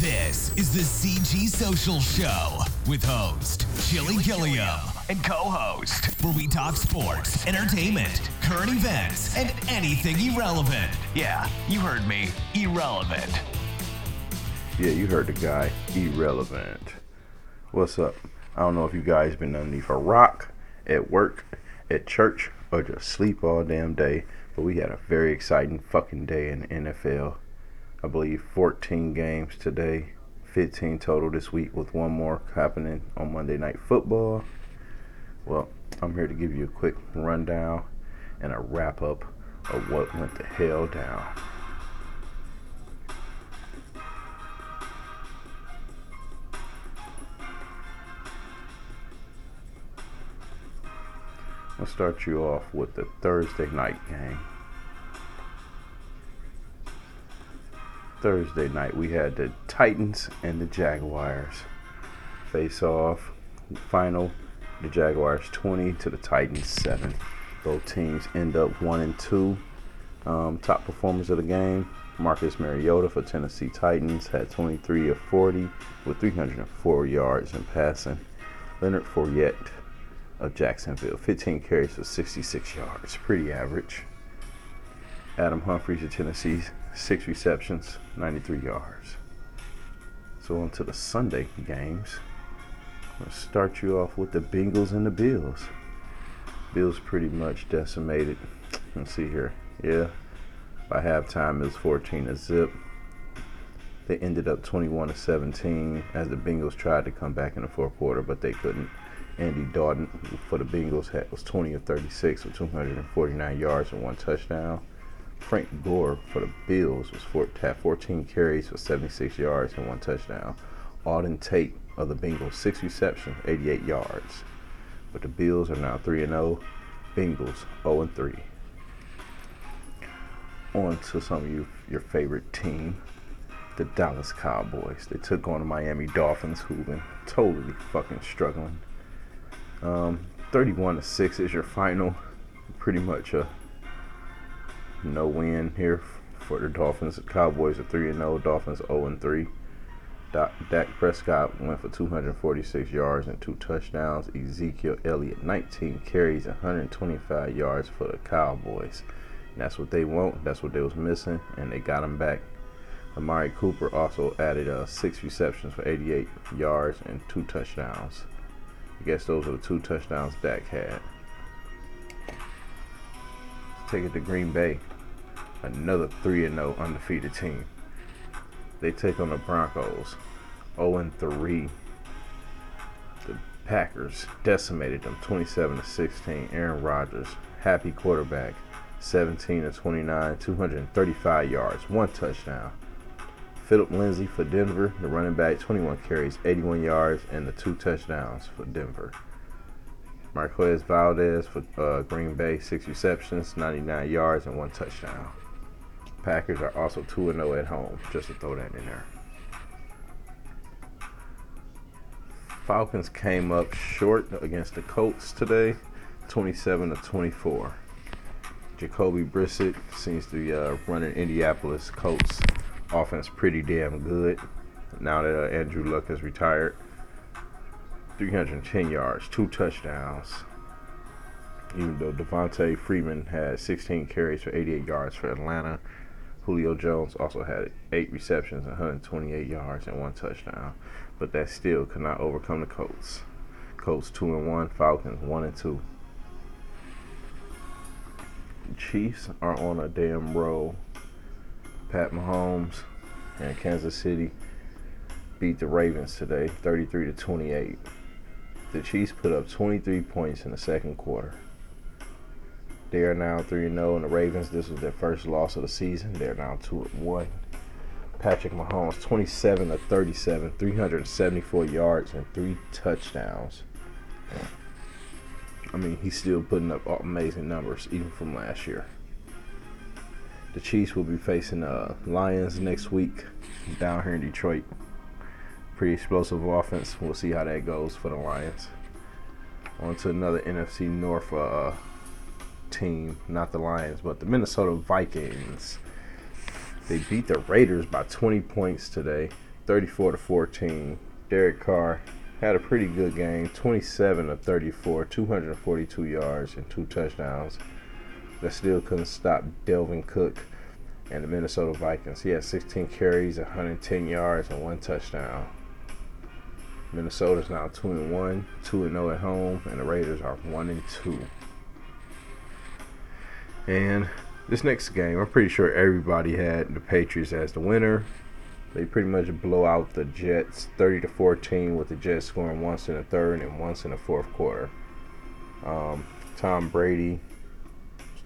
This is the CG Social Show with host Chili Gilliam and co-host where we talk sports, entertainment, current events, and anything irrelevant. Yeah, you heard me, irrelevant. Yeah, you heard the guy. Irrelevant. What's up? I don't know if you guys been underneath a rock, at work, at church, or just sleep all damn day, but we had a very exciting fucking day in the NFL. I believe 14 games today, 15 total this week, with one more happening on Monday Night Football. Well, I'm here to give you a quick rundown and a wrap up of what went the hell down. I'll start you off with the Thursday night game. Thursday night, we had the Titans and the Jaguars face off. Final, the Jaguars 20 to the Titans 7. Both teams end up 1 and 2. Um, top performers of the game, Marcus Mariota for Tennessee Titans had 23 of 40 with 304 yards in passing. Leonard Fournette of Jacksonville, 15 carries for 66 yards, pretty average. Adam Humphries of Tennessee, six receptions, 93 yards. So on to the Sunday games. Gonna start you off with the Bengals and the Bills. Bills pretty much decimated. Let's see here. Yeah, by halftime it was 14 to zip. They ended up 21 to 17 as the Bengals tried to come back in the fourth quarter, but they couldn't. Andy Dalton for the Bengals was 20 of 36 with 249 yards and one touchdown. Frank Gore for the Bills was four, had 14 carries for 76 yards and one touchdown. Auden Tate of the Bengals, six receptions, 88 yards. But the Bills are now 3 and 0. Bengals 0 and 3. On to some of you, your favorite team, the Dallas Cowboys. They took on the Miami Dolphins, who've been totally fucking struggling. Um, 31 to 6 is your final. Pretty much a no win here for the Dolphins. The Cowboys are 3 0, Dolphins 0 3. Dak Prescott went for 246 yards and two touchdowns. Ezekiel Elliott, 19 carries, 125 yards for the Cowboys. And that's what they want. That's what they was missing, and they got him back. Amari Cooper also added uh, six receptions for 88 yards and two touchdowns. I guess those are the two touchdowns Dak had. Let's take it to Green Bay. Another 3 and 0 undefeated team. They take on the Broncos 0 3. The Packers decimated them 27 to 16. Aaron Rodgers, happy quarterback, 17 to 29, 235 yards, one touchdown. Philip Lindsay for Denver, the running back, 21 carries, 81 yards, and the two touchdowns for Denver. Marquez Valdes for uh, Green Bay, six receptions, 99 yards, and one touchdown. Packers are also 2 0 at home, just to throw that in there. Falcons came up short against the Colts today, 27 to 24. Jacoby Brissett seems to be uh, running Indianapolis Colts offense pretty damn good now that uh, Andrew Luck has retired. 310 yards, two touchdowns. Even though Devonta Freeman had 16 carries for 88 yards for Atlanta, Julio Jones also had eight receptions, 128 yards, and one touchdown. But that still could not overcome the Colts. Colts two and one, Falcons one and two. Chiefs are on a damn roll. Pat Mahomes and Kansas City beat the Ravens today, 33 to 28. The Chiefs put up 23 points in the second quarter. They are now 3 0, and the Ravens, this was their first loss of the season. They're now 2 1. Patrick Mahomes, 27 to 37, 374 yards, and three touchdowns. I mean, he's still putting up amazing numbers, even from last year. The Chiefs will be facing the uh, Lions next week down here in Detroit. Pretty explosive offense. We'll see how that goes for the Lions. On to another NFC North uh, team, not the Lions, but the Minnesota Vikings. They beat the Raiders by 20 points today. 34 to 14. Derek Carr had a pretty good game, 27 of 34, 242 yards and two touchdowns. That still couldn't stop Dalvin Cook and the Minnesota Vikings. He had 16 carries, 110 yards, and one touchdown. Minnesota's now 2 and 1, 2 and 0 at home, and the Raiders are 1 and 2. And this next game, I'm pretty sure everybody had the Patriots as the winner. They pretty much blow out the Jets 30 to 14 with the Jets scoring once in the third and once in the fourth quarter. Um, Tom Brady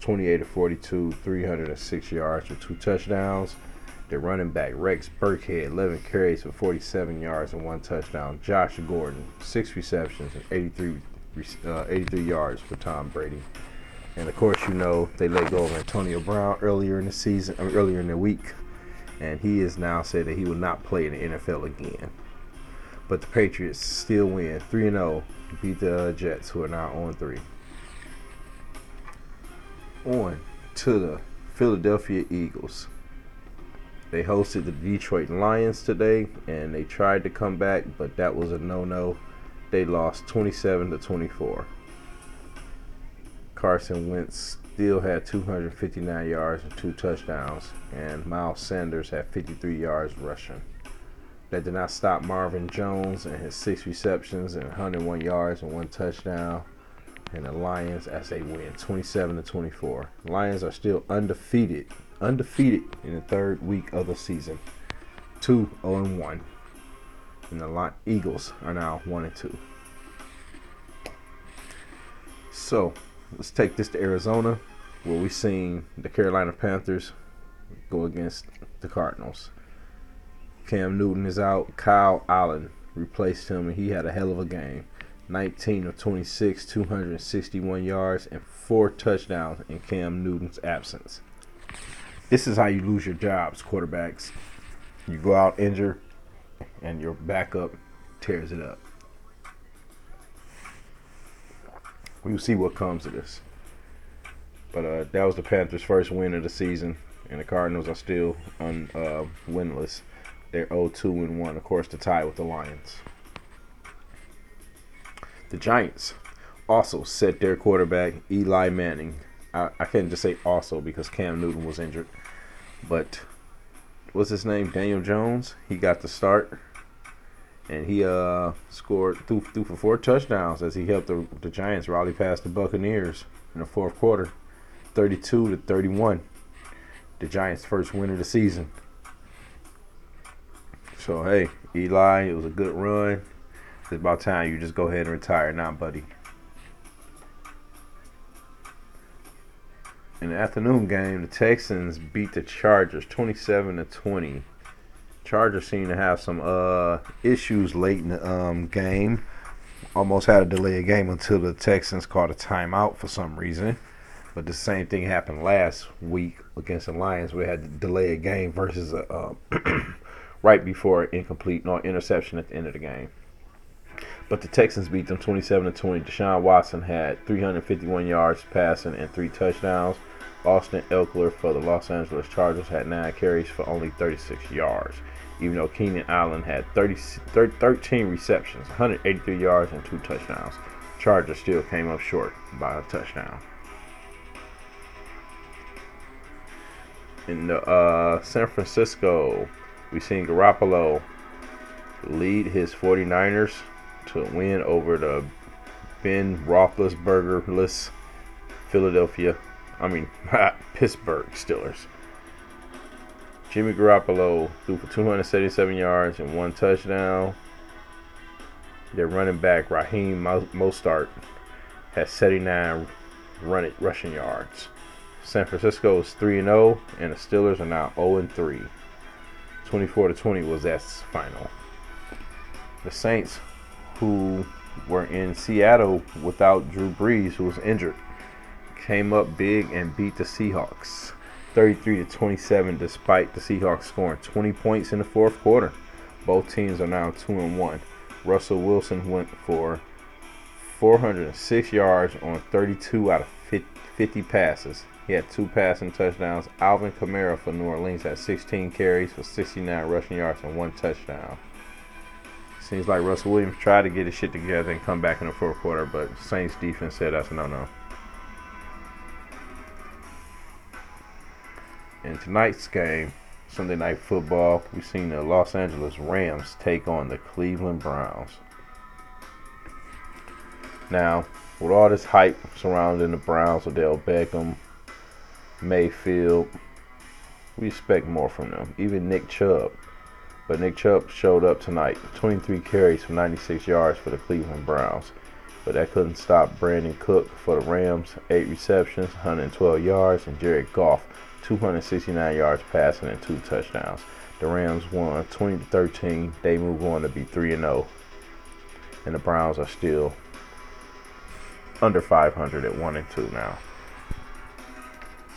28 to 42, 306 yards with two touchdowns. The running back Rex Burkhead 11 carries for 47 yards and one touchdown. Josh Gordon 6 receptions and 83 uh, 83 yards for Tom Brady. And of course, you know they let go of Antonio Brown earlier in the season, earlier in the week and he has now said that he will not play in the NFL again. But the Patriots still win 3 0 to beat the uh, Jets, who are now on 3. On to the Philadelphia Eagles. They hosted the Detroit Lions today, and they tried to come back, but that was a no-no. They lost 27 to 24. Carson Wentz still had 259 yards and two touchdowns, and Miles Sanders had 53 yards rushing. That did not stop Marvin Jones and his six receptions and 101 yards and one touchdown. And the Lions, as they win 27 to 24. Lions are still undefeated, undefeated in the third week of the season, 2 0 1. And the Eagles are now 1 and 2. So, let's take this to Arizona, where we've seen the Carolina Panthers go against the Cardinals. Cam Newton is out. Kyle Allen replaced him, and he had a hell of a game. 19 of 26, 261 yards, and four touchdowns in Cam Newton's absence. This is how you lose your jobs, quarterbacks. You go out injured, and your backup tears it up. We'll see what comes of this. But uh, that was the Panthers' first win of the season, and the Cardinals are still un, uh, winless. They're 0-2 and 1, of course, to tie with the Lions. The Giants also set their quarterback Eli Manning. I, I can't just say also because Cam Newton was injured, but what's his name? Daniel Jones. He got the start and he uh scored threw, threw for four touchdowns as he helped the, the Giants rally past the Buccaneers in the fourth quarter, 32 to 31. The Giants' first win of the season. So hey, Eli, it was a good run. It's about time you just go ahead and retire now, buddy. In the afternoon game, the Texans beat the Chargers 27 to 20. Chargers seem to have some uh, issues late in the um, game. Almost had to delay a game until the Texans called a timeout for some reason. But the same thing happened last week against the Lions. We had to delay a game versus a uh, right before incomplete no interception at the end of the game. But the Texans beat them 27 to 20. Deshaun Watson had 351 yards passing and three touchdowns. Austin Ekeler for the Los Angeles Chargers had nine carries for only 36 yards even though Keenan Allen had 30, 30, 13 receptions, 183 yards, and two touchdowns. Chargers still came up short by a touchdown. In the uh, San Francisco, we seen Garoppolo lead his 49ers to win over the Ben Roethlisberger-less Philadelphia, I mean Pittsburgh Steelers. Jimmy Garoppolo threw for 277 yards and one touchdown. Their running back Raheem Mostert has 79 run rushing yards. San Francisco is 3 0, and the Steelers are now 0 3. 24 to 20 was that final. The Saints, who were in Seattle without Drew Brees, who was injured, came up big and beat the Seahawks. 33 to 27 despite the Seahawks scoring 20 points in the fourth quarter. Both teams are now 2 and 1. Russell Wilson went for 406 yards on 32 out of 50 passes. He had two passing touchdowns. Alvin Kamara for New Orleans had 16 carries for 69 rushing yards and one touchdown. Seems like Russell Williams tried to get his shit together and come back in the fourth quarter, but Saints defense said that's a no-no. In tonight's game, Sunday Night Football, we've seen the Los Angeles Rams take on the Cleveland Browns. Now, with all this hype surrounding the Browns, Odell Beckham, Mayfield, we expect more from them. Even Nick Chubb. But Nick Chubb showed up tonight. 23 carries for 96 yards for the Cleveland Browns. But that couldn't stop Brandin Cook for the Rams. 8 receptions, 112 yards, and Jared Goff, 269 yards passing and 2 touchdowns. The Rams won 20 to 13. They move on to be 3 0. And the Browns are still under 500 at 1 and 2 now.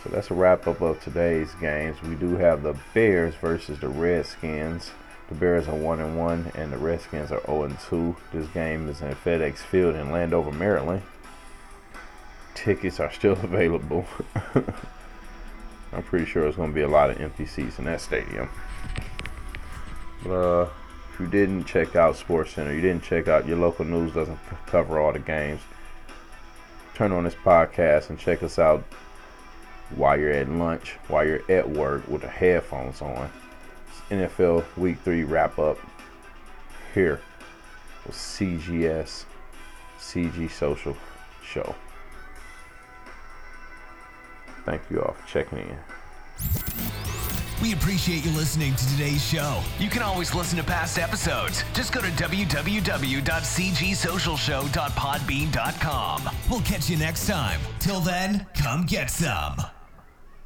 So that's a wrap up of today's games. We do have the Bears versus the Redskins. The Bears are 1 and 1 and the Redskins are 0 and 2. This game is in FedEx Field in Landover, Maryland. Tickets are still available. I'm pretty sure there's going to be a lot of empty seats in that stadium. But uh, if you didn't check out Sports Center, you didn't check out your local news doesn't cover all the games. Turn on this podcast and check us out while you're at lunch, while you're at work with the headphones on. It's NFL Week 3 wrap up here with CGS, CG Social Show. Thank you all for checking in. We appreciate you listening to today's show. You can always listen to past episodes. Just go to www.cgsocialshow.podbean.com. We'll catch you next time. Till then, come get some.